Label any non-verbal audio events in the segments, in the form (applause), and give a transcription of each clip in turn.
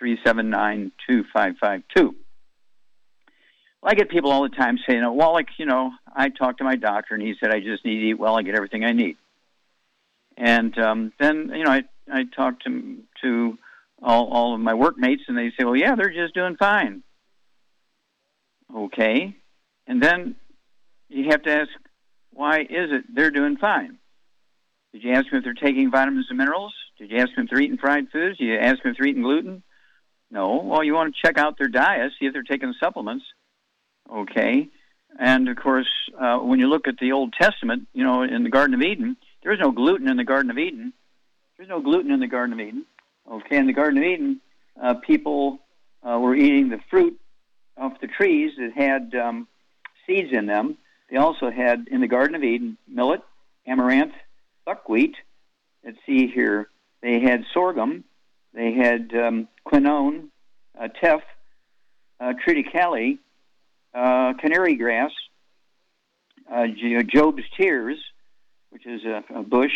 379 2552. Well, I get people all the time saying, oh, Wallach, you know, I talked to my doctor and he said I just need to eat well. I get everything I need. And um, then, you know, I, I talk to, to all, all of my workmates and they say, well, yeah, they're just doing fine. Okay. And then you have to ask, why is it they're doing fine? Did you ask them if they're taking vitamins and minerals? Did you ask them if they're eating fried foods? Did you ask them if they're eating gluten? No. Well, you want to check out their diet, see if they're taking supplements. Okay. And of course, uh, when you look at the Old Testament, you know, in the Garden of Eden, there is no gluten in the Garden of Eden. There's no gluten in the Garden of Eden. Okay. In the Garden of Eden, uh, people uh, were eating the fruit off the trees that had um, seeds in them. They also had in the Garden of Eden millet, amaranth, buckwheat. Let's see here. They had sorghum. They had um, quinoa, uh, teff, uh, triticale, uh, canary grass, uh, Job's tears, which is a, a, bush,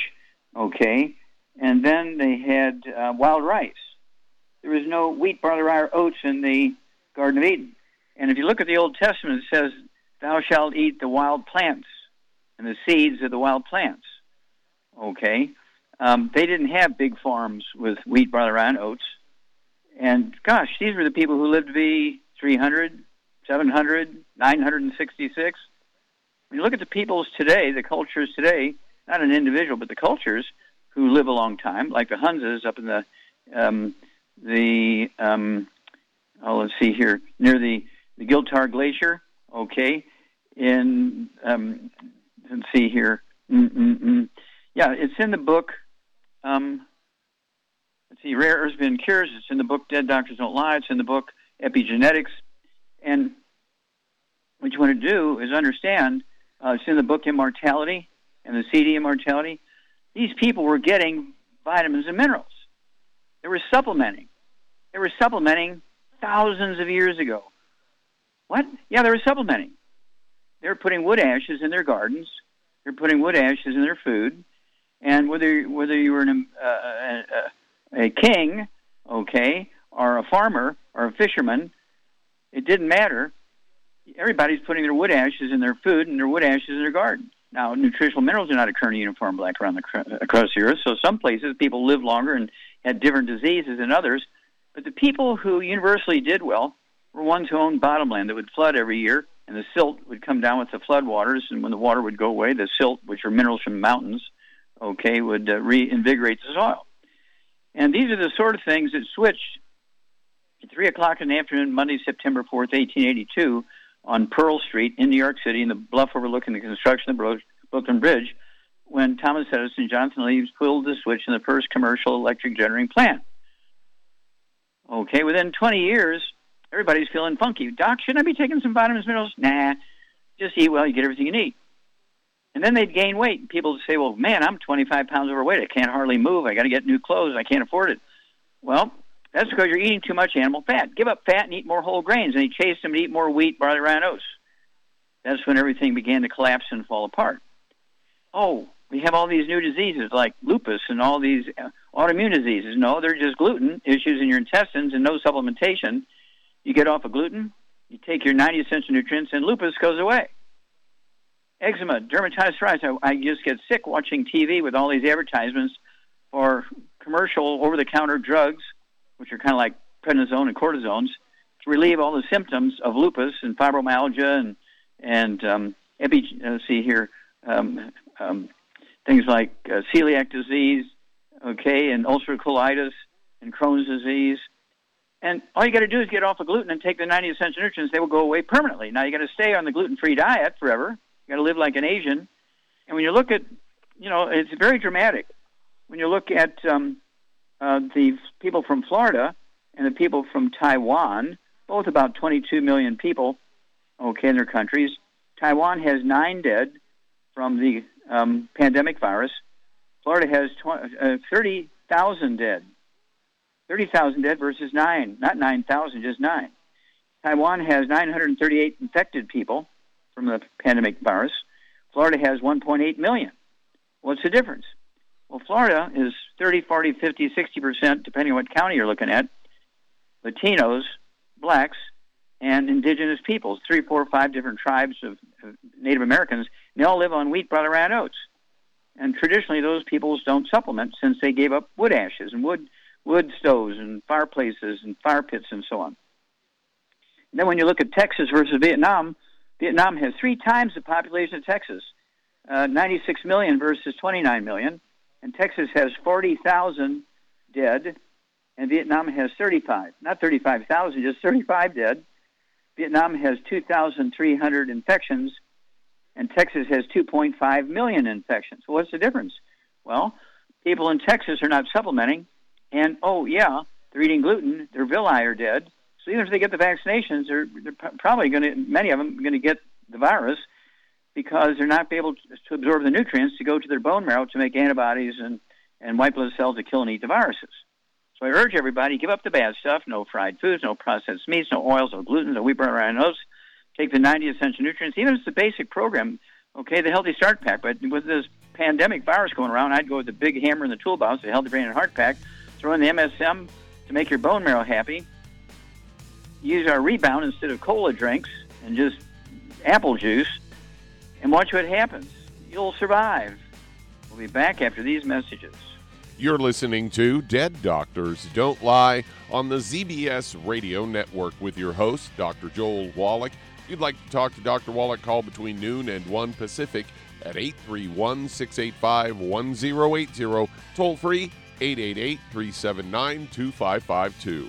okay, and then they had uh, wild rice. There was no wheat, barley, rye, or oats in the Garden of Eden. And if you look at the Old Testament, it says, "Thou shalt eat the wild plants and the seeds of the wild plants." Okay, um, they didn't have big farms with wheat, barley, rye, and oats. And gosh, these were the people who lived to be 300, 700, 966. When you look at the peoples today, the cultures today, not an individual, but the cultures who live a long time, like the Hunzas up in the um, the um, oh, let's see here near the the Giltar Glacier. Okay, in um, let's see here. Mm-mm-mm. Yeah, it's in the book. Um, see, Rare Earths Been Cures. It's in the book Dead Doctors Don't Lie. It's in the book Epigenetics. And what you want to do is understand uh, it's in the book Immortality and the CD Immortality. These people were getting vitamins and minerals. They were supplementing. They were supplementing thousands of years ago. What? Yeah, they were supplementing. They were putting wood ashes in their gardens. They're putting wood ashes in their food. And whether whether you were an, uh, a, a king, okay, or a farmer or a fisherman, it didn't matter. Everybody's putting their wood ashes in their food and their wood ashes in their garden. Now, nutritional minerals are not occurring uniform black around the across the earth. So some places people live longer and had different diseases than others. But the people who universally did well were ones who owned bottomland that would flood every year, and the silt would come down with the flood waters. And when the water would go away, the silt, which are minerals from mountains, okay, would uh, reinvigorate the soil. And these are the sort of things that switched at 3 o'clock in the afternoon, Monday, September 4th, 1882, on Pearl Street in New York City, in the bluff overlooking the construction of the Brooklyn Bridge, when Thomas Edison and Jonathan Leaves pulled the switch in the first commercial electric generating plant. Okay, within 20 years, everybody's feeling funky. Doc, shouldn't I be taking some vitamins, minerals? Nah, just eat well, you get everything you need. And then they'd gain weight. And people would say, well, man, I'm 25 pounds overweight. I can't hardly move. I got to get new clothes. I can't afford it. Well, that's because you're eating too much animal fat. Give up fat and eat more whole grains. And he chased them to eat more wheat, barley, rye, and oats. That's when everything began to collapse and fall apart. Oh, we have all these new diseases like lupus and all these uh, autoimmune diseases. No, they're just gluten issues in your intestines and no supplementation. You get off of gluten, you take your 90 essential nutrients, and lupus goes away eczema, dermatitis, psoriasis. I, just get sick watching TV with all these advertisements for commercial over-the-counter drugs, which are kind of like prednisone and cortisones to relieve all the symptoms of lupus and fibromyalgia and and um, epi, see here um, um, things like uh, celiac disease, okay, and ulcerative colitis and Crohn's disease. And all you got to do is get off of gluten and take the 90 essential nutrients. They will go away permanently. Now you got to stay on the gluten-free diet forever. You got to live like an Asian. And when you look at, you know, it's very dramatic. When you look at um, uh, the people from Florida and the people from Taiwan, both about 22 million people, okay, in their countries. Taiwan has nine dead from the um, pandemic virus. Florida has tw- uh, 30,000 dead. 30,000 dead versus nine, not 9,000, just nine. Taiwan has 938 infected people from the pandemic virus. Florida has 1.8 million. What's the difference? Well, Florida is 30, 40, 50, 60%, depending on what county you're looking at, Latinos, blacks, and indigenous peoples, three, four, five different tribes of, Native Americans. They all live on wheat, barley, and oats. And traditionally, those peoples don't supplement since they gave up wood ashes and wood wood stoves and fireplaces and fire pits and so on. And then when you look at Texas versus Vietnam, Vietnam has three times the population of Texas, uh, 96 million versus 29 million, and Texas has 40,000 dead, and Vietnam has 35, not 35,000, just 35 dead. Vietnam has 2,300 infections, and Texas has 2.5 million infections. What's the difference? Well, people in Texas are not supplementing, and oh yeah, they're eating gluten. Their villi are dead. So even if they get the vaccinations, they're, they're probably going to, many of them, going to get the virus because they're not able to absorb the nutrients to go to their bone marrow to make antibodies and, and white blood cells to kill and eat the viruses. So I urge everybody, give up the bad stuff, no fried foods, no processed meats, no oils, no gluten, no wheat, bran, and oats. Take the 90 essential nutrients, even if it's the basic program, okay, the Healthy Start Pack. But with this pandemic virus going around, I'd go with the big hammer in the toolbox, the Healthy Brain and Heart Pack, throw in the MSM to make your bone marrow happy. Use our rebound instead of cola drinks and just apple juice, and watch what happens. You'll survive. We'll be back after these messages. You're listening to Dead Doctors Don't Lie on the ZBS Radio Network with your host, Dr. Joel Wallach. If you'd like to talk to Dr. Wallach, call between noon and 1 Pacific at 831 685 1080. Toll free 888 379 2552.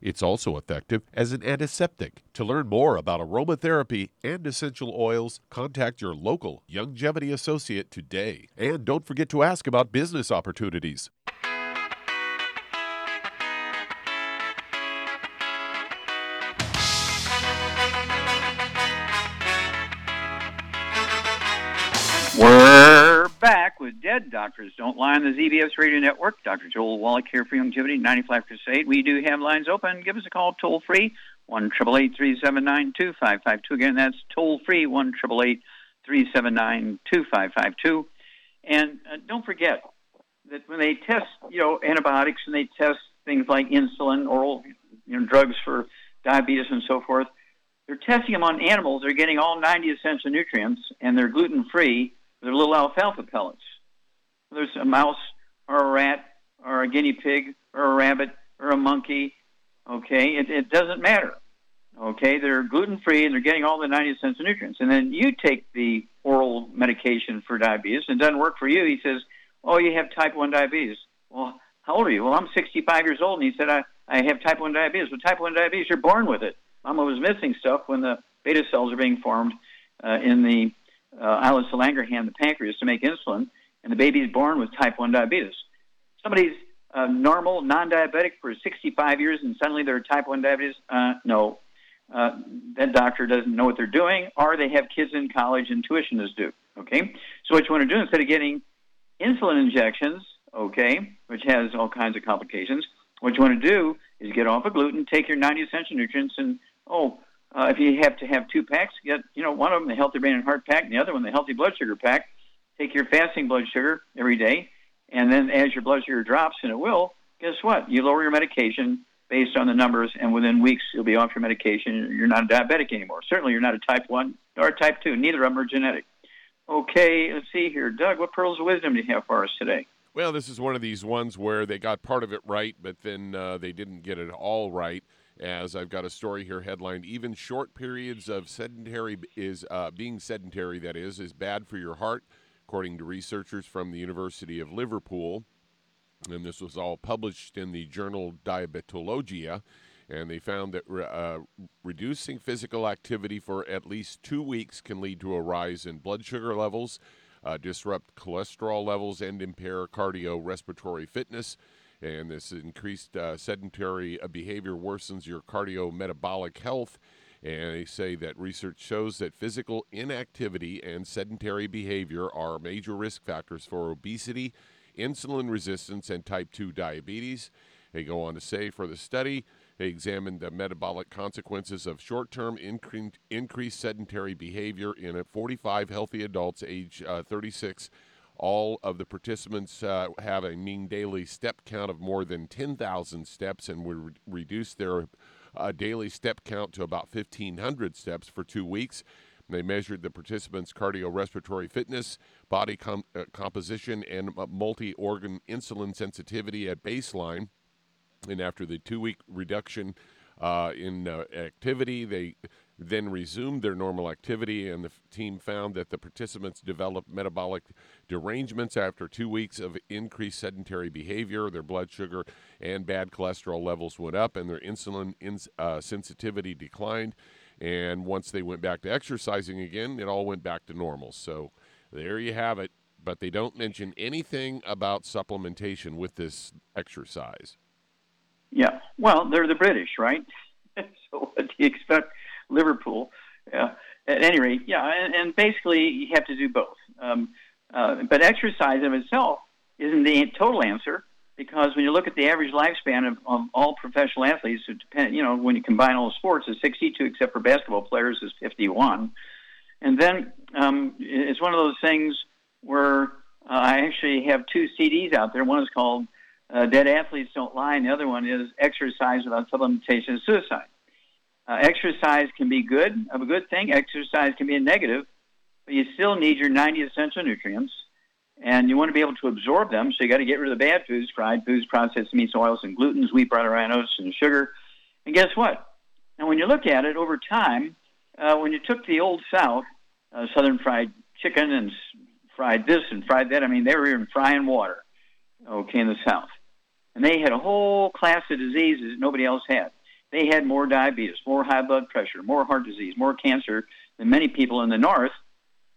It's also effective as an antiseptic. To learn more about aromatherapy and essential oils, contact your local Youngevity associate today. And don't forget to ask about business opportunities. With Dead Doctors Don't Lie on the ZBS Radio Network. Dr. Joel Wallach here for Youngevity 95 Crusade. We do have lines open. Give us a call toll free, 1 379 2552. Again, that's toll free, 1 379 2552. And uh, don't forget that when they test, you know, antibiotics and they test things like insulin, oral, you know, drugs for diabetes and so forth, they're testing them on animals. They're getting all 90 essential nutrients, and they're gluten free. They're little alfalfa pellets. There's a mouse or a rat or a guinea pig or a rabbit or a monkey. Okay, it, it doesn't matter. Okay, they're gluten free and they're getting all the 90 cents of nutrients. And then you take the oral medication for diabetes and it doesn't work for you. He says, Oh, you have type 1 diabetes. Well, how old are you? Well, I'm 65 years old. And he said, I, I have type 1 diabetes. Well, type 1 diabetes, you're born with it. Mama was missing stuff when the beta cells are being formed uh, in the uh, of Langerhans, the pancreas, to make insulin, and the baby is born with type 1 diabetes. Somebody's uh, normal, non-diabetic for 65 years, and suddenly they're type 1 diabetes. Uh, no, uh, that doctor doesn't know what they're doing, or they have kids in college and tuition is due. Okay, so what you want to do instead of getting insulin injections, okay, which has all kinds of complications, what you want to do is get off of gluten, take your 90 essential nutrients, and oh, uh, if you have to have two packs, get you know one of them the healthy brain and heart pack, and the other one the healthy blood sugar pack. Take your fasting blood sugar every day, and then as your blood sugar drops, and it will, guess what? You lower your medication based on the numbers, and within weeks you'll be off your medication. You're not a diabetic anymore. Certainly, you're not a type one or a type two. Neither of them are genetic. Okay, let's see here, Doug. What pearls of wisdom do you have for us today? Well, this is one of these ones where they got part of it right, but then uh, they didn't get it all right. As I've got a story here headlined, even short periods of sedentary is uh, being sedentary, that is, is bad for your heart, according to researchers from the University of Liverpool. And this was all published in the journal Diabetologia. And they found that uh, reducing physical activity for at least two weeks can lead to a rise in blood sugar levels, uh, disrupt cholesterol levels, and impair cardiorespiratory fitness. And this increased uh, sedentary uh, behavior worsens your cardiometabolic health. And they say that research shows that physical inactivity and sedentary behavior are major risk factors for obesity, insulin resistance, and type 2 diabetes. They go on to say for the study, they examined the metabolic consequences of short term incre- increased sedentary behavior in 45 healthy adults age uh, 36. All of the participants uh, have a mean daily step count of more than 10,000 steps and would re- reduce their uh, daily step count to about 1,500 steps for two weeks. They measured the participants' cardiorespiratory fitness, body com- uh, composition, and multi organ insulin sensitivity at baseline. And after the two week reduction uh, in uh, activity, they then resumed their normal activity, and the f- team found that the participants developed metabolic derangements after two weeks of increased sedentary behavior. Their blood sugar and bad cholesterol levels went up, and their insulin ins- uh, sensitivity declined. And once they went back to exercising again, it all went back to normal. So there you have it. But they don't mention anything about supplementation with this exercise. Yeah. Well, they're the British, right? (laughs) so what do you expect? Liverpool. At any rate, yeah, and, and basically you have to do both. Um, uh, but exercise in itself isn't the total answer because when you look at the average lifespan of, of all professional athletes, it depend, you know, when you combine all the sports, is 62, except for basketball players, is 51. And then um, it's one of those things where uh, I actually have two CDs out there. One is called uh, Dead Athletes Don't Lie, and the other one is Exercise Without Supplementation is Suicide. Uh, exercise can be good, a good thing. Exercise can be a negative, but you still need your 90 essential nutrients, and you want to be able to absorb them. So you got to get rid of the bad foods, fried foods, processed meats, oils, and glutens, wheat, butter, oats, and sugar. And guess what? Now, when you look at it over time, uh, when you took the old South, uh, Southern fried chicken and fried this and fried that, I mean, they were even frying water, okay, in the South. And they had a whole class of diseases that nobody else had they had more diabetes, more high blood pressure, more heart disease, more cancer than many people in the North,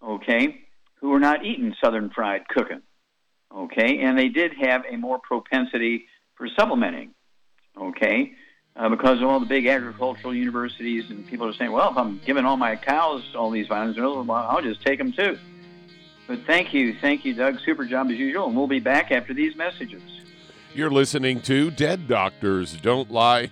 okay, who were not eating Southern fried cooking, okay, and they did have a more propensity for supplementing, okay, uh, because of all the big agricultural universities and people are saying, well, if I'm giving all my cows all these vitamins, well, I'll just take them too. But thank you, thank you, Doug. Super job as usual, and we'll be back after these messages. You're listening to Dead Doctors Don't Lie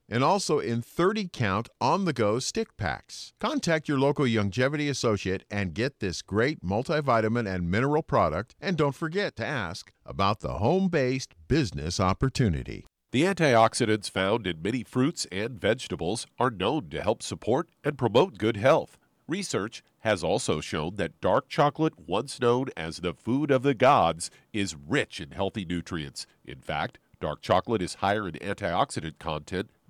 and also in 30 count on the go stick packs. Contact your local Youngevity associate and get this great multivitamin and mineral product. And don't forget to ask about the home based business opportunity. The antioxidants found in many fruits and vegetables are known to help support and promote good health. Research has also shown that dark chocolate, once known as the food of the gods, is rich in healthy nutrients. In fact, dark chocolate is higher in antioxidant content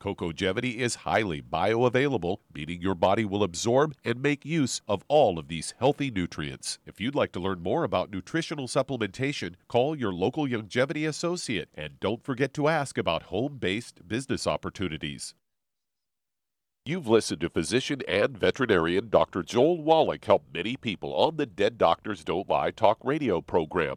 Cocogevity is highly bioavailable, meaning your body will absorb and make use of all of these healthy nutrients. If you'd like to learn more about nutritional supplementation, call your local Youngevity associate and don't forget to ask about home based business opportunities. You've listened to physician and veterinarian Dr. Joel Wallach help many people on the Dead Doctors Don't Lie talk radio program.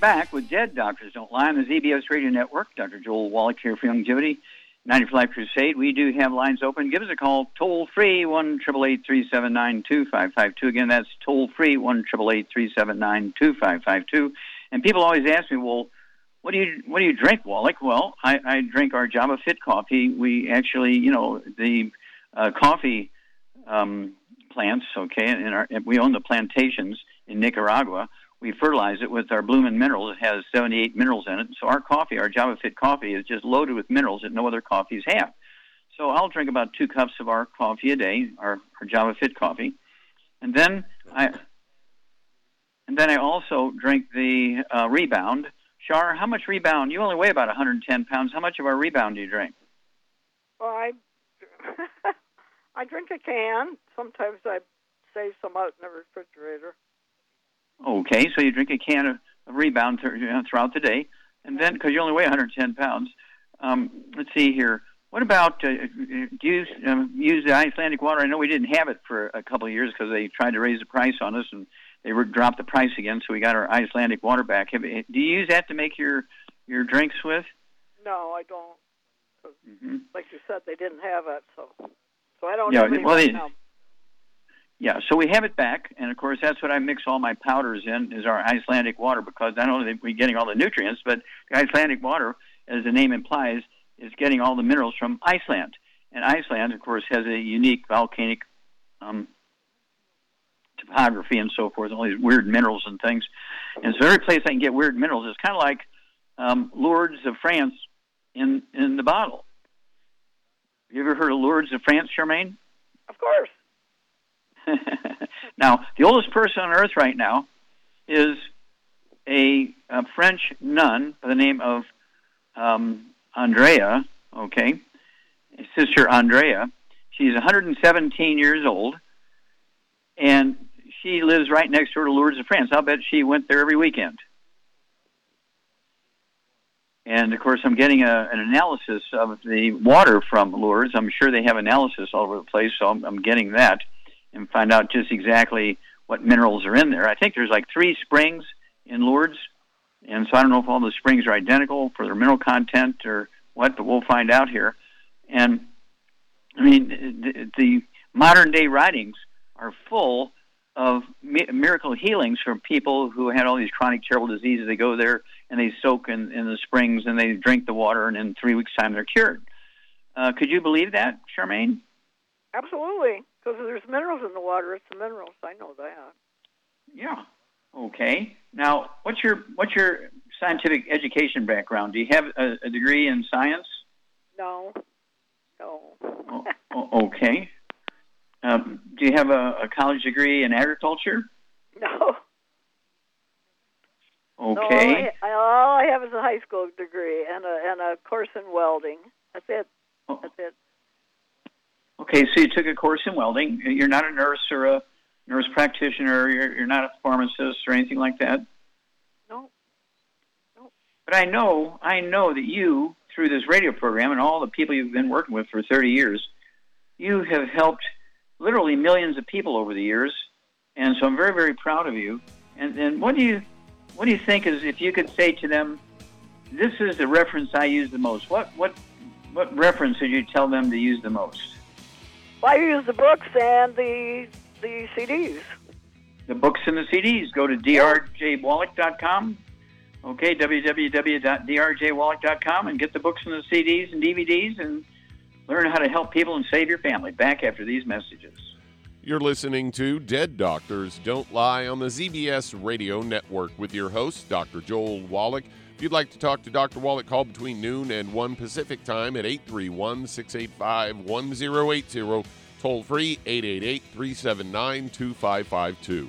Back with Dead Doctors Don't Lie on the ZBS Radio Network. Dr. Joel Wallach here for Youngevity, 90 for Life Crusade. We do have lines open. Give us a call toll free, 1 2552. Again, that's toll free, 1 2552. And people always ask me, well, what do you what do you drink, Wallach? Well, I, I drink our Java Fit coffee. We actually, you know, the uh, coffee um, plants, okay, and we own the plantations in Nicaragua we fertilize it with our Bloomin' Minerals. It has 78 minerals in it. So our coffee, our Java Fit coffee, is just loaded with minerals that no other coffees have. So I'll drink about two cups of our coffee a day, our, our Java Fit coffee, and then I and then I also drink the uh, Rebound. Shar, how much Rebound? You only weigh about 110 pounds. How much of our Rebound do you drink? Well, I (laughs) I drink a can. Sometimes I save some out in the refrigerator. Okay, so you drink a can of, a rebound th- throughout the day, and then because you only weigh 110 pounds. Um, let's see here. What about uh, do you um, use the Icelandic water? I know we didn't have it for a couple of years because they tried to raise the price on us, and they re- dropped the price again. So we got our Icelandic water back. Have, do you use that to make your your drinks with? No, I don't. Mm-hmm. Like you said, they didn't have it, so so I don't Yeah, well, they-. Yeah, so we have it back, and of course that's what I mix all my powders in is our Icelandic water because not only are we getting all the nutrients, but the Icelandic water, as the name implies, is getting all the minerals from Iceland. And Iceland, of course, has a unique volcanic um, topography and so forth, all these weird minerals and things. And so every place I can get weird minerals is kind of like um, Lourdes of France in in the bottle. You ever heard of Lourdes of France, Charmaine? Of course. (laughs) now, the oldest person on earth right now is a, a French nun by the name of um, Andrea, okay, Sister Andrea. She's 117 years old, and she lives right next door to Lourdes France. I'll bet she went there every weekend. And of course, I'm getting a, an analysis of the water from Lourdes. I'm sure they have analysis all over the place, so I'm, I'm getting that and find out just exactly what minerals are in there. I think there's like three springs in Lourdes, and so I don't know if all the springs are identical for their mineral content or what, but we'll find out here. And I mean, the, the modern day writings are full of mi- miracle healings from people who had all these chronic, terrible diseases. They go there and they soak in, in the springs and they drink the water, and in three weeks' time they're cured. Uh, could you believe that, Charmaine? Absolutely. Because there's minerals in the water. It's the minerals. I know that. Yeah. Okay. Now, what's your what's your scientific education background? Do you have a, a degree in science? No. No. O- o- okay. Um, do you have a, a college degree in agriculture? no. Okay. No, I, I, all I have is a high school degree and a and a course in welding. That's it. Oh, That's it. Okay, so you took a course in welding. You're not a nurse or a nurse practitioner. You're, you're not a pharmacist or anything like that. No. But I know, I know that you, through this radio program and all the people you've been working with for 30 years, you have helped literally millions of people over the years, and so I'm very, very proud of you. And and what do you, what do you think is if you could say to them, this is the reference I use the most? What what what reference would you tell them to use the most? Well, I use the books and the the CDs. the books and the CDs. Go to drjwallach.com. Okay, www.drjwallach.com and get the books and the CDs and DVDs and learn how to help people and save your family. Back after these messages. You're listening to Dead Doctors Don't Lie on the ZBS Radio Network with your host, Dr. Joel Wallach. If you'd like to talk to Dr. Wallach, call between noon and 1 Pacific time at 831 685 1080. Toll free 888 379 2552.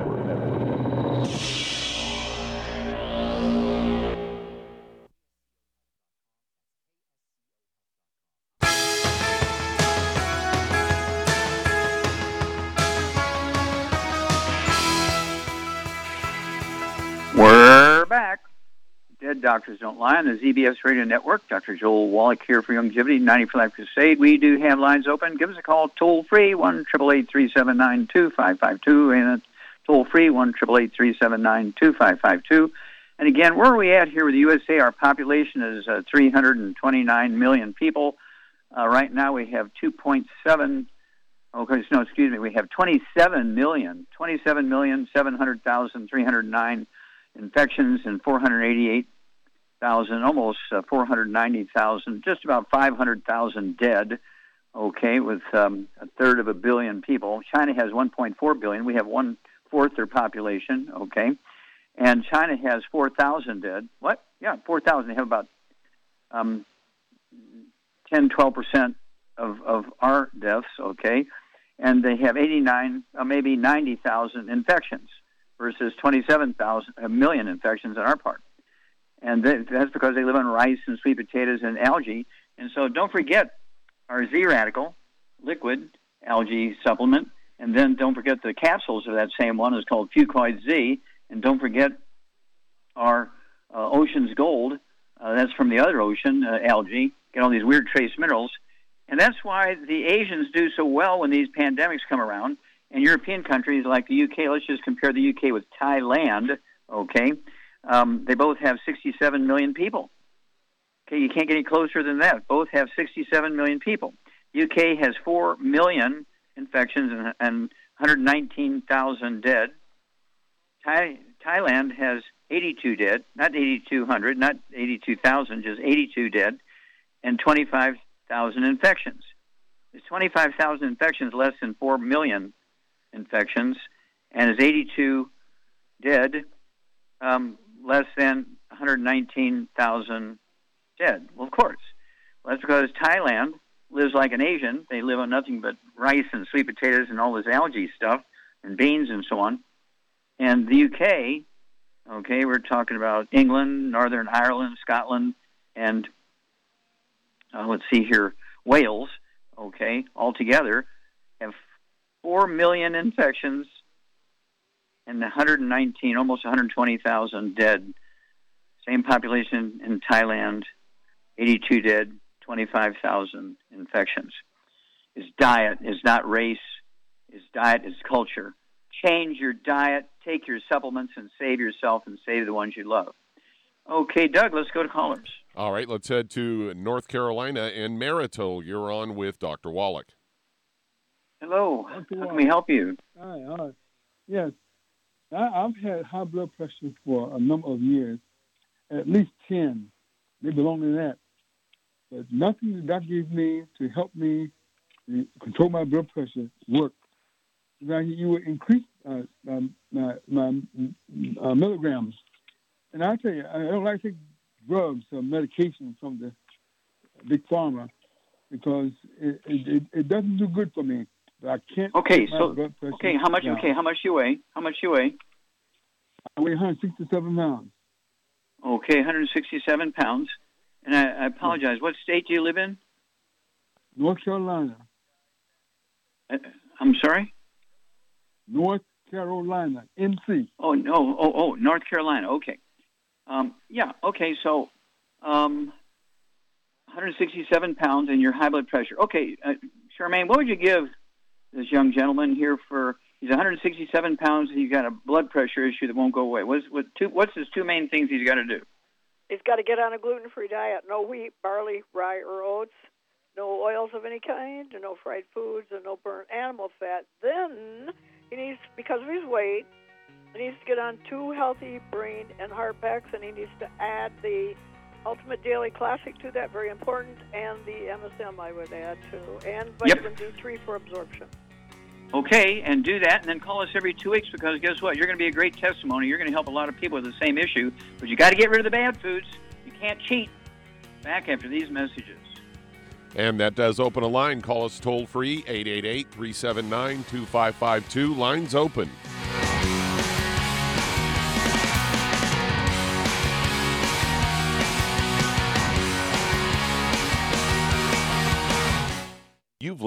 Doctors Don't Lie on the ZBS Radio Network. Dr. Joel Wallach here for Youngevity 90 for Life Crusade. We do have lines open. Give us a call toll free, 1 379 and toll free, 1 379 And again, where are we at here with the USA? Our population is uh, 329 million people. Uh, right now we have 2.7 Okay, no, excuse me. We have 27 million, 27 million 700,000 309 infections and 488,000, almost uh, 490,000, just about 500,000 dead. Okay, with um, a third of a billion people. China has 1.4 billion. We have one fourth their population. Okay, and China has 4,000 dead. What? Yeah, 4,000. They have about um, 10, 12 percent of of our deaths. Okay, and they have 89, uh, maybe 90,000 infections versus 27,000 a million infections in our part. And that's because they live on rice and sweet potatoes and algae. And so don't forget our Z radical liquid algae supplement. And then don't forget the capsules of that same one is called Fucoid Z. And don't forget our uh, Ocean's Gold. Uh, that's from the other ocean, uh, algae. Get all these weird trace minerals. And that's why the Asians do so well when these pandemics come around and European countries like the UK, let's just compare the UK with Thailand, okay? Um, they both have 67 million people. Okay, you can't get any closer than that. Both have 67 million people. UK has 4 million infections and, and 119,000 dead. Thai, Thailand has 82 dead, not 8,200, not 82,000, just 82 dead, and 25,000 infections. There's 25,000 infections, less than 4 million infections, and is 82 dead, um, less than 119,000 dead. Well, of course. Well, that's because Thailand lives like an Asian. They live on nothing but rice and sweet potatoes and all this algae stuff and beans and so on. And the UK, okay, we're talking about England, Northern Ireland, Scotland, and uh, let's see here, Wales, okay, all together 4 million infections and 119, almost 120,000 dead. Same population in Thailand, 82 dead, 25,000 infections. Is diet, is not race, is diet, is culture. Change your diet, take your supplements, and save yourself and save the ones you love. Okay, Doug, let's go to callers. All right, let's head to North Carolina and Marital. You're on with Dr. Wallach. Hello. How can we help you? Hi, hi. Yes. I, I've had high blood pressure for a number of years, at least 10, maybe longer than that. But nothing the doctor gave me to help me control my blood pressure worked. Now you would increase uh, um, my, my uh, milligrams. And I tell you, I don't like to take drugs or medication from the big pharma because it, it, it doesn't do good for me. I can't. Okay, so okay, how much? Down. Okay, how much you weigh? How much you weigh? I weigh 167 pounds. Okay, 167 pounds. And I, I apologize. What state do you live in? North Carolina. Uh, I'm sorry. North Carolina, NC. Oh no! Oh oh, North Carolina. Okay. Um, yeah. Okay. So, um, 167 pounds and your high blood pressure. Okay, uh, Charmaine, what would you give this young gentleman here for? He's 167 pounds and he's got a blood pressure issue that won't go away. What's what two? What's his two main things he's got to do? He's got to get on a gluten-free diet. No wheat, barley, rye, or oats. No oils of any kind, and no fried foods, and no burnt animal fat. Then he needs, because of his weight, he needs to get on two healthy brain and heart packs, and he needs to add the Ultimate Daily Classic to that, very important, and the MSM I would add too, and vitamin yep. D3 for absorption. Okay, and do that, and then call us every two weeks because guess what? You're going to be a great testimony. You're going to help a lot of people with the same issue, but you got to get rid of the bad foods. You can't cheat. Back after these messages. And that does open a line. Call us toll free, 888 379 2552. Lines open.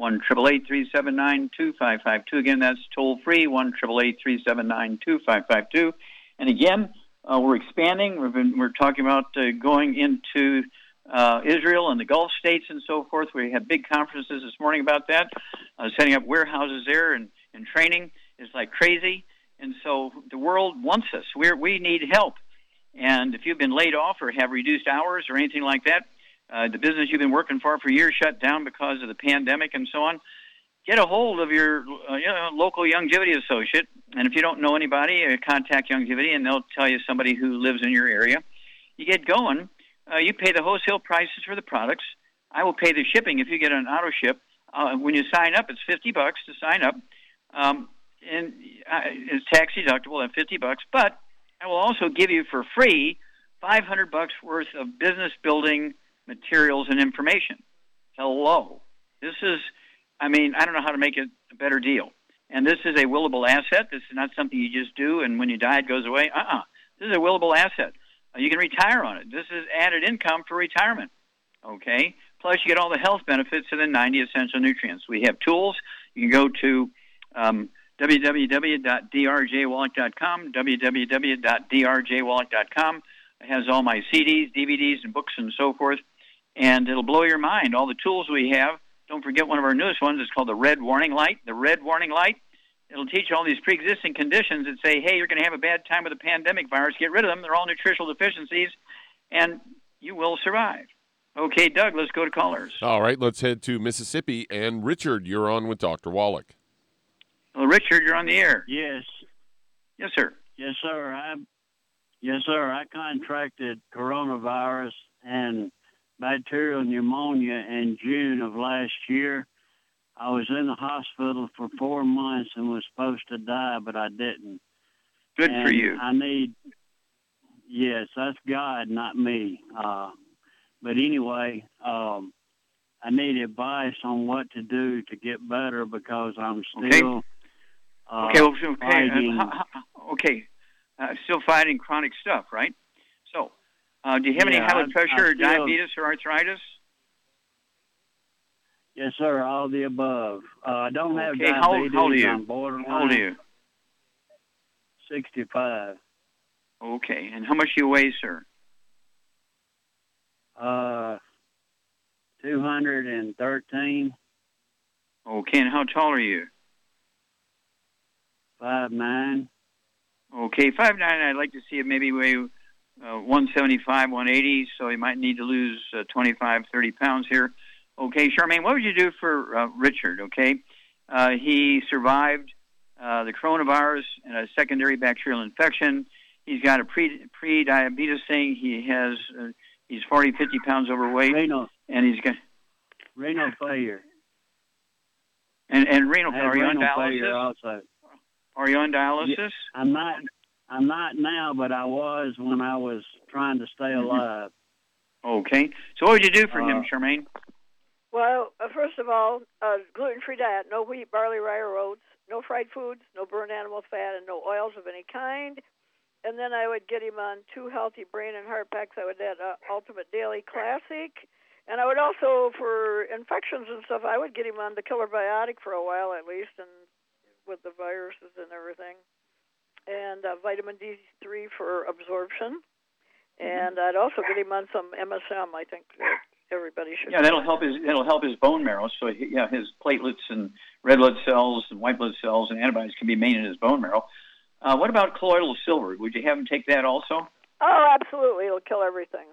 1 379 2552. Again, that's toll free, 1 379 2552. And again, uh, we're expanding. We've been, we're talking about uh, going into uh, Israel and the Gulf states and so forth. We had big conferences this morning about that, uh, setting up warehouses there and, and training is like crazy. And so the world wants us. we we need help. And if you've been laid off or have reduced hours or anything like that, uh, the business you've been working for for years shut down because of the pandemic and so on, get a hold of your uh, you know, local Youngevity associate. And if you don't know anybody, uh, contact Youngevity and they'll tell you somebody who lives in your area. You get going. Uh, you pay the wholesale prices for the products. I will pay the shipping if you get an auto ship. uh, when you sign up, it's 50 bucks to sign up. Um, and uh, it's tax deductible at 50 bucks, but I will also give you for free 500 bucks worth of business building materials and information. Hello. This is, I mean, I don't know how to make it a better deal. And this is a willable asset. This is not something you just do and when you die it goes away. Uh-uh. This is a willable asset. Uh, you can retire on it. This is added income for retirement. Okay? Plus you get all the health benefits of the 90 essential nutrients. We have tools. You can go to um, www.drjwallach.com, www.drjwallach.com. It has all my CDs, DVDs, and books and so forth, and it'll blow your mind. All the tools we have. Don't forget one of our newest ones is called the Red Warning Light. The Red Warning Light. It'll teach all these pre-existing conditions that say, "Hey, you're going to have a bad time with the pandemic virus. Get rid of them. They're all nutritional deficiencies, and you will survive." Okay, Doug, let's go to callers. All right, let's head to Mississippi. And Richard, you're on with Dr. Wallach. Well, Richard, you're on the air. Yes. Yes, sir. Yes, sir. I, yes, sir. I contracted coronavirus and bacterial pneumonia in June of last year. I was in the hospital for four months and was supposed to die, but I didn't. Good and for you. I need. Yes, that's God, not me. Uh, but anyway, um, I need advice on what to do to get better because I'm still. Okay. Uh, okay. Well, okay. fighting. Uh, ha- ha- okay. Uh, still fighting chronic stuff, right? Uh, do you have any Yeah, high blood pressure, or diabetes, or arthritis? Yes, sir. All the above. Uh, I don't have Okay, diabetes. how old are you? I'm borderline. How old are you? Sixty-five. Okay. And how much do you weigh, sir? Uh, two hundred and thirteen. Okay. And how tall are you? Five nine. Okay, five nine. I'd like to see it maybe weigh uh, 175, 180. So you might need to lose uh, 25, 30 pounds here. Okay, Charmaine, what would you do for uh, Richard? Okay, uh, he survived uh, the coronavirus and a secondary bacterial infection. He's got a pre pre diabetes thing. He has uh, he's 40, 50 pounds overweight, Renal and he's got renal failure. and and renal. Have Are you on failure dialysis? also. Are you on dialysis? I'm not. I'm not now, but I was when I was trying to stay Mm-hmm. alive. Okay. So what would you do for him, Uh, Charmaine? Well, uh, first of all, uh, gluten-free diet: no wheat, barley, rye, or oats, no fried foods, no burnt animal fat, and no oils of any kind. And then I would get him on two healthy brain and heart packs. I would add uh, Ultimate Daily Classic, and I would also, for infections and stuff, I would get him on the Killer Biotic for a while at least, and with the viruses and everything, and uh, vitamin D3 for absorption. And I'd also get him on some MSM. I think everybody should. Yeah, that'll help his that'll help his bone marrow. So he- yeah, his platelets and red blood cells and white blood cells and antibodies can be made in his bone marrow. Uh, what about colloidal silver? Would you have him take that also? Oh, absolutely! It'll kill everything.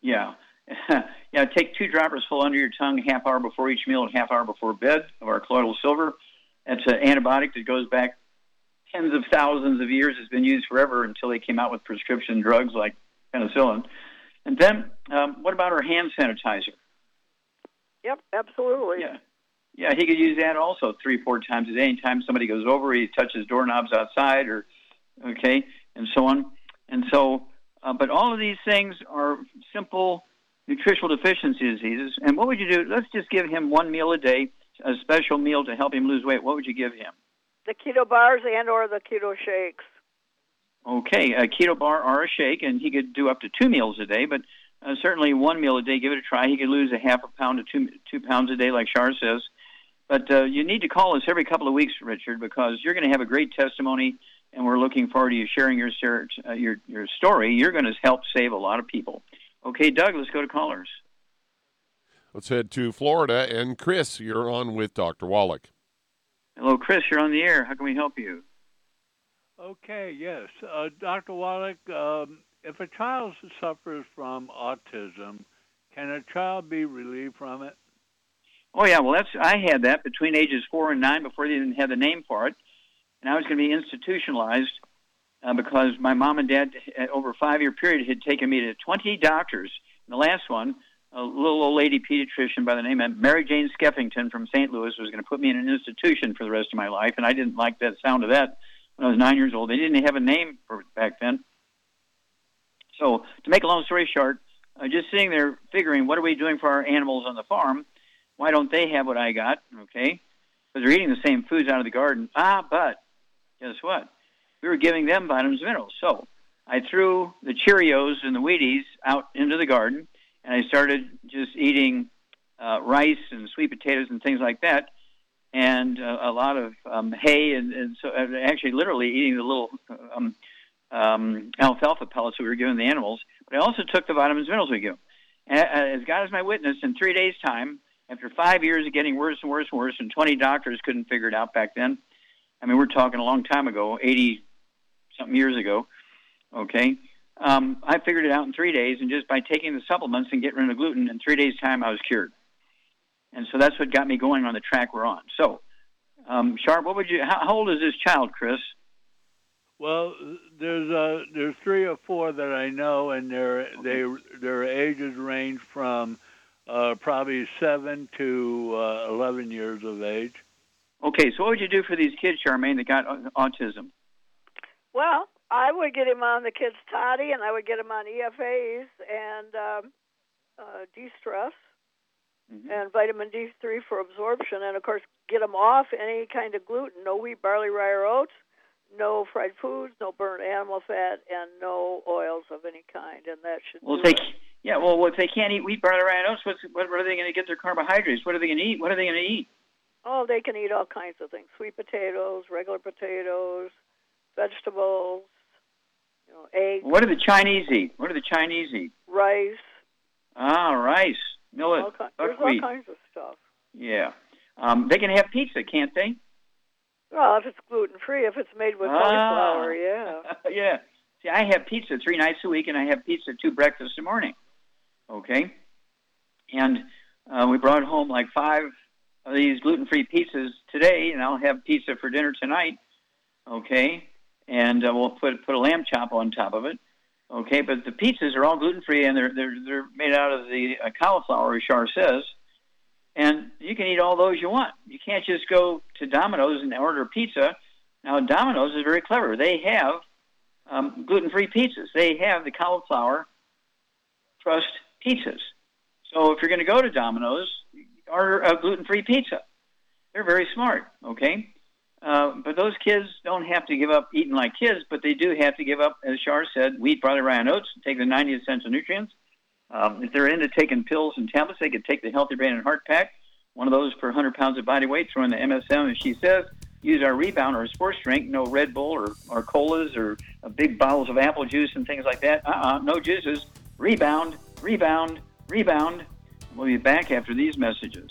Yeah, (laughs) yeah. Take two droppers full under your tongue, half hour before each meal and half hour before bed of our colloidal silver. That's an antibiotic that goes back tens of thousands of years. It's been used forever until they came out with prescription drugs like penicillin. And then, um, what about our hand sanitizer? Yep, absolutely. Yeah. Yeah, he could use that also three, four times a day. Anytime somebody goes over, he touches doorknobs outside, or okay, and so on. And so, uh, but all of these things are simple nutritional deficiency diseases. And what would you do? Let's just give him one meal a day, a special meal to help him lose weight. What would you give him? The keto bars and or the keto shakes. Okay, a keto bar or a shake, and he could do up to two meals a day, but uh, certainly one meal a day. Give it a try. He could lose a half a pound to two two pounds a day, like Shar says. But uh, you need to call us every couple of weeks, Richard, because you're going to have a great testimony, and we're looking forward to you sharing your ser- uh, your your story. You're going to help save a lot of people. Okay, Doug, let's go to callers. Let's head to Florida. And Chris, you're on with Dr. Wallach. Hello, Chris. You're on the air. How can we help you? Okay, yes. Uh, Dr. Wallach, um, if a child suffers from autism, can a child be relieved from it? Oh yeah, well that's I had that between ages four and nine before they even had the name for it, and I was going to be institutionalized uh, because my mom and dad uh, over a five year period had taken me to 20 doctors. And the last one a little old lady pediatrician by the name of Mary Jane Skeffington from St. Louis was going to put me in an institution for the rest of my life, and I didn't like that sound of that when I was nine years old. They didn't have a name for it back then. So, to make a long story short, uh, just sitting there figuring, what are we doing for our animals on the farm? Why don't they have what I got? Okay, because they're eating the same foods out of the garden. Ah, but guess what? We were giving them vitamins and minerals. So I threw the Cheerios and the Wheaties out into the garden, and I started just eating uh, rice and sweet potatoes and things like that, and uh, a lot of um, hay, and, and so actually literally eating the little um, um, alfalfa pellets we were giving the animals. But I also took the vitamins and minerals we give them. And, uh, as God is my witness, in three days' time, after five years of getting worse and worse and worse, and 20 doctors couldn't figure it out back then. I mean, we're talking a long time ago, 80 something years ago. Okay. Um, I figured it out in three days, and just by taking the supplements and getting rid of gluten, in three days' time, I was cured. And so that's what got me going on the track we're on. So, um, Sharp, what would you? How, how old is this child, Chris? Well, there's uh, there's three or four that I know, and their they their ages range from uh, probably seven to uh, eleven years of age. Okay, so what would you do for these kids, Charmaine, that got autism? Well, I would get him on the kids' toddy, and I would get him on EFAs and um, uh, de-stress mm-hmm. and vitamin D3 for absorption, and of course, get him off any kind of gluten, no wheat, barley, rye, or oats, no fried foods, no burnt animal fat, and no oils of any kind, and that should. Well, they, yeah. Well, if they can't eat wheat, barley, rye, and oats, what's, what, what are they going to get their carbohydrates? What are they going to eat? What are they going to eat? Oh, they can eat all kinds of things: sweet potatoes, regular potatoes, vegetables, you know, eggs. What do the Chinese eat? What do the Chinese eat? Rice. Ah, rice, millet, all ki-. There's all kinds of stuff. Yeah. Um, they can have pizza, can't they? Well, if it's gluten free, if it's made with ah. cauliflower, yeah. (laughs) yeah. See, I have pizza three nights a week, and I have pizza two breakfasts a morning. Okay. And uh, we brought home like five of these gluten free pizzas today, and I'll have pizza for dinner tonight. Okay and uh, we'll put put a lamb chop on top of it. Okay, but the pizzas are all gluten free and they're they're they're made out of the uh, cauliflower, as Char says, and you can eat all those you want. You can't just go to Domino's and order pizza. Now Domino's is very clever. They have um, gluten free pizzas. They have the cauliflower crust pizzas. So if you're going to go to Domino's, order a gluten free pizza. They're very smart. Okay. Uh, but those kids don't have to give up eating like kids, but they do have to give up, as Shar said, wheat, barley, rye, and oats, take the 90 essential nutrients. Um, if they're into taking pills and tablets, they could take the Healthy Brain and Heart Pack, one of those per 100 pounds of body weight, throw in the MSM, as she says, use our Rebound or sports drink, no Red Bull or, or colas or uh, big bottles of apple juice and things like that. Uh-uh, no juices. Rebound, rebound, rebound. We'll be back after these messages.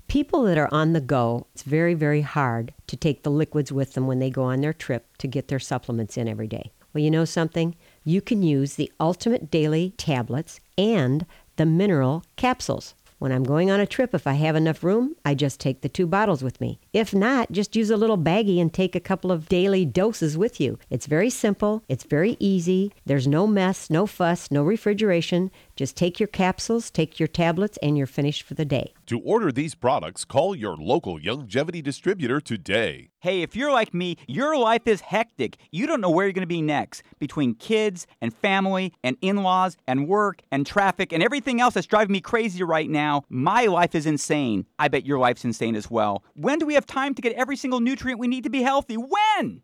people that are on the go, it's very, very hard to take the liquids with them when they go on their trip to get their supplements in every day. Well, you know something? You can use the Ultimate Daily tablets and the mineral capsules. When I'm going on a trip, if I have enough room, I just take the two bottles with me. If not, just use a little baggie and take a couple of daily doses with you. It's very simple, it's very easy, there's no mess, no fuss, no refrigeration. Just take your capsules, take your tablets, and you're finished for the day. To order these products, call your local Youngevity distributor today. Hey, if you're like me, your life is hectic. You don't know where you're going to be next between kids and family and in laws and work and traffic and everything else that's driving me crazy right now. My life is insane. I bet your life's insane as well. When do we have time to get every single nutrient we need to be healthy? When?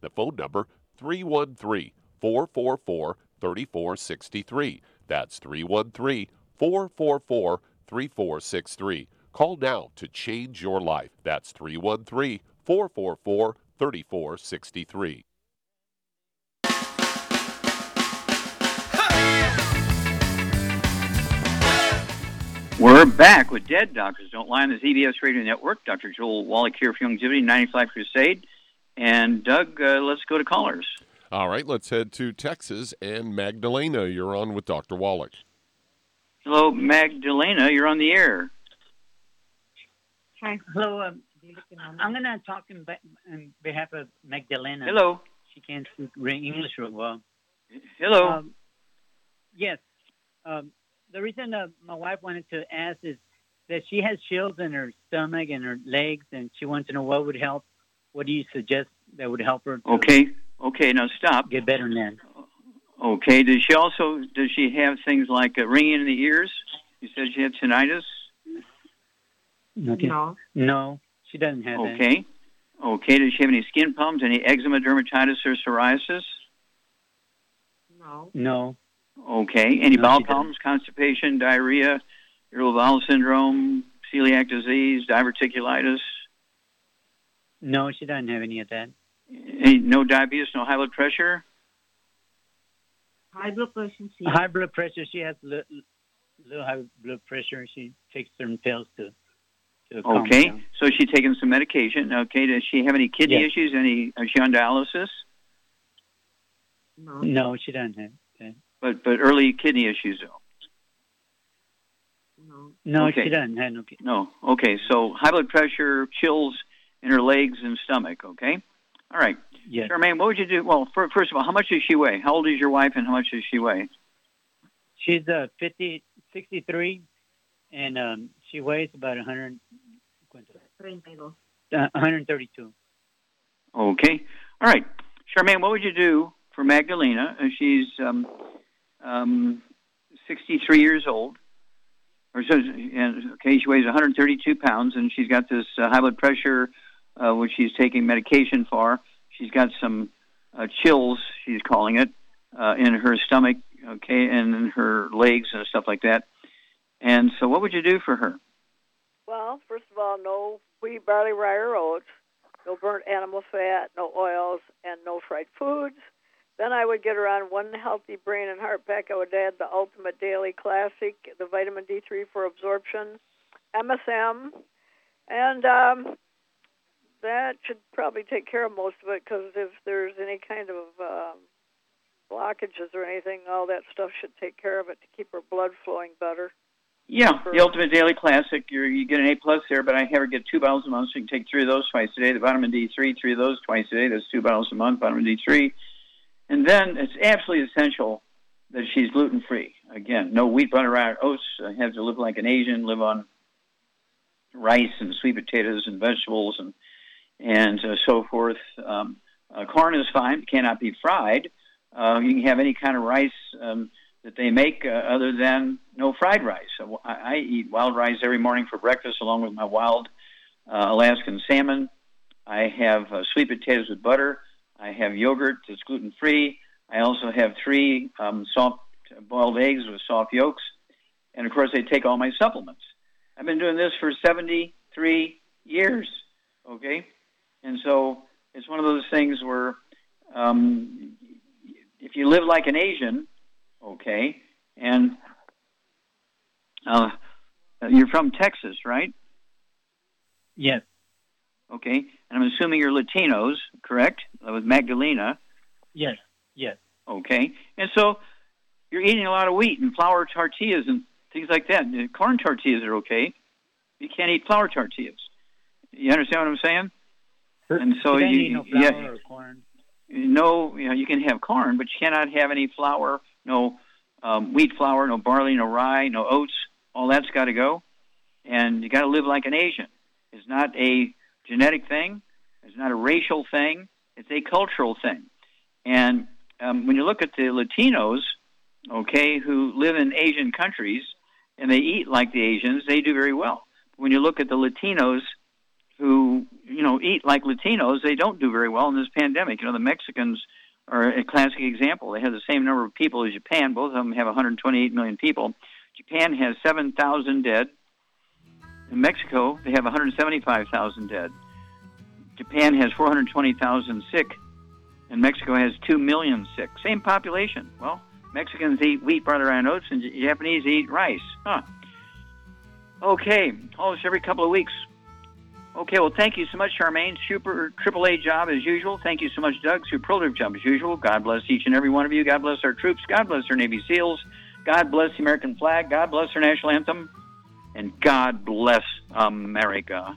the phone number 313 444 3463. That's 313 444 3463. Call now to change your life. That's 313 444 3463. We're back with Dead Doctors Don't Lie on the ZBS Radio Network. Dr. Joel Wallach here for Youngevity 95 Crusade. And Doug, uh, let's go to callers. All right, let's head to Texas. And Magdalena, you're on with Dr. Wallach. Hello, Magdalena. You're on the air. Hi. Hello. Um, I'm going to talk in, in, behalf of Magdalena. Hello. She can't speak English real well. Hello. Um, yes. Um, the reason uh, my wife wanted to ask is that she has chills in her stomach and her legs, and she wants to know what would help. What do you suggest that would help her? Okay. Okay. Now stop. Get better than Okay. Does she also does she have things like uh, ringing in the ears? You said she had tinnitus. Okay. No. No, she doesn't have okay. That. Okay. Okay. Does she have any skin problems? Any eczema, dermatitis, or psoriasis? No. No. Okay. Any No, bowel she doesn't. problems, constipation, diarrhea, irritable bowel syndrome, celiac disease, diverticulitis? No, she doesn't have any of that. Any, no diabetes, no high blood pressure? High blood pressure. High blood pressure. She has little, little high blood pressure. She takes certain pills to. to calm Okay. down. So she's taking some medication. Okay. Does she have any kidney Yeah. issues? Any? Is she on dialysis? No. No, she doesn't have that. But but early kidney issues though. No, Okay. she doesn't have no. No. Okay. So high blood pressure, chills in her legs and stomach. Okay. All right. Yes. Charmaine, what would you do? Well, fir- first of all, how much does she weigh? How old is your wife, and how much does she weigh? She's uh 50, 63, and um, she weighs about 100, uh, 132. Okay. All right. Charmaine, what would you do for Magdalena? Uh, She's um, um, 63 years old. Or so, and, okay, she weighs 132 pounds, and she's got this uh, high blood pressure, uh, which she's taking medication for. She's got some uh, chills, she's calling it, uh, in her stomach, okay, and in her legs and stuff like that. And so, what would you do for her? Well, first of all, no wheat, barley, rye, or oats, no burnt animal fat, no oils, and no fried foods. Then I would get her on one healthy brain and heart pack. I would add the Ultimate Daily Classic, the vitamin D3 for absorption, MSM, and um, that should probably take care of most of it because if there's any kind of um, blockages or anything, all that stuff should take care of it to keep her blood flowing better. Yeah, the Ultimate Daily Classic. You're, you get an A plus there, but I have her get two bottles a month, so you can take three of those twice a day. The vitamin D3, three of those twice a day. That's two bottles a month, vitamin D3. And then it's absolutely essential that she's gluten free. Again, no wheat, butter, rye, oats. I have to live like an Asian, live on rice and sweet potatoes and vegetables and and uh, so forth. Um, uh, corn is fine, cannot be fried. Uh, you can have any kind of rice. Um, that they make uh, other than no fried rice. I, I eat wild rice every morning for breakfast along with my wild uh, Alaskan salmon. I have uh, sweet potatoes with butter. I have yogurt that's gluten free. I also have three um, soft boiled eggs with soft yolks. And of course, I take all my supplements. I've been doing this for 73 years. Okay? And so it's one of those things where um, if you live like an Asian, okay? And uh, you're from Texas, right? Yes. Okay, and I'm assuming you're Latinos, correct? Uh, with Magdalena. Yes. Yes. Okay, and so you're eating a lot of wheat and flour tortillas and things like that. Corn tortillas are okay. You can't eat flour tortillas. You understand what I'm saying? And so you, you no flour yeah, or corn. No, you know you can have corn, but you cannot have any flour no um, wheat flour, no barley, no rye, no oats. All that's got to go. And you got to live like an Asian. It's not a genetic thing. It's not a racial thing. It's a cultural thing. And um, when you look at the Latinos, okay, who live in Asian countries and they eat like the Asians, they do very well. When you look at the Latinos who, you know, eat like Latinos, they don't do very well in this pandemic. You know, the Mexicans are a classic example. They have the same number of people as Japan. Both of them have 128 million people. Japan has 7,000 dead. In Mexico, they have 175,000 dead. Japan has 420,000 sick, and Mexico has 2 million sick. Same population. Well, Mexicans eat wheat, barley, and oats, and Japanese eat rice. Huh. Okay, almost every couple of weeks, Okay, well, thank you so much, Charmaine. Super triple A job as usual. Thank you so much, Doug. Superlative job as usual. God bless each and every one of you. God bless our troops. God bless our Navy SEALs. God bless the American flag. God bless our national anthem. And God bless America.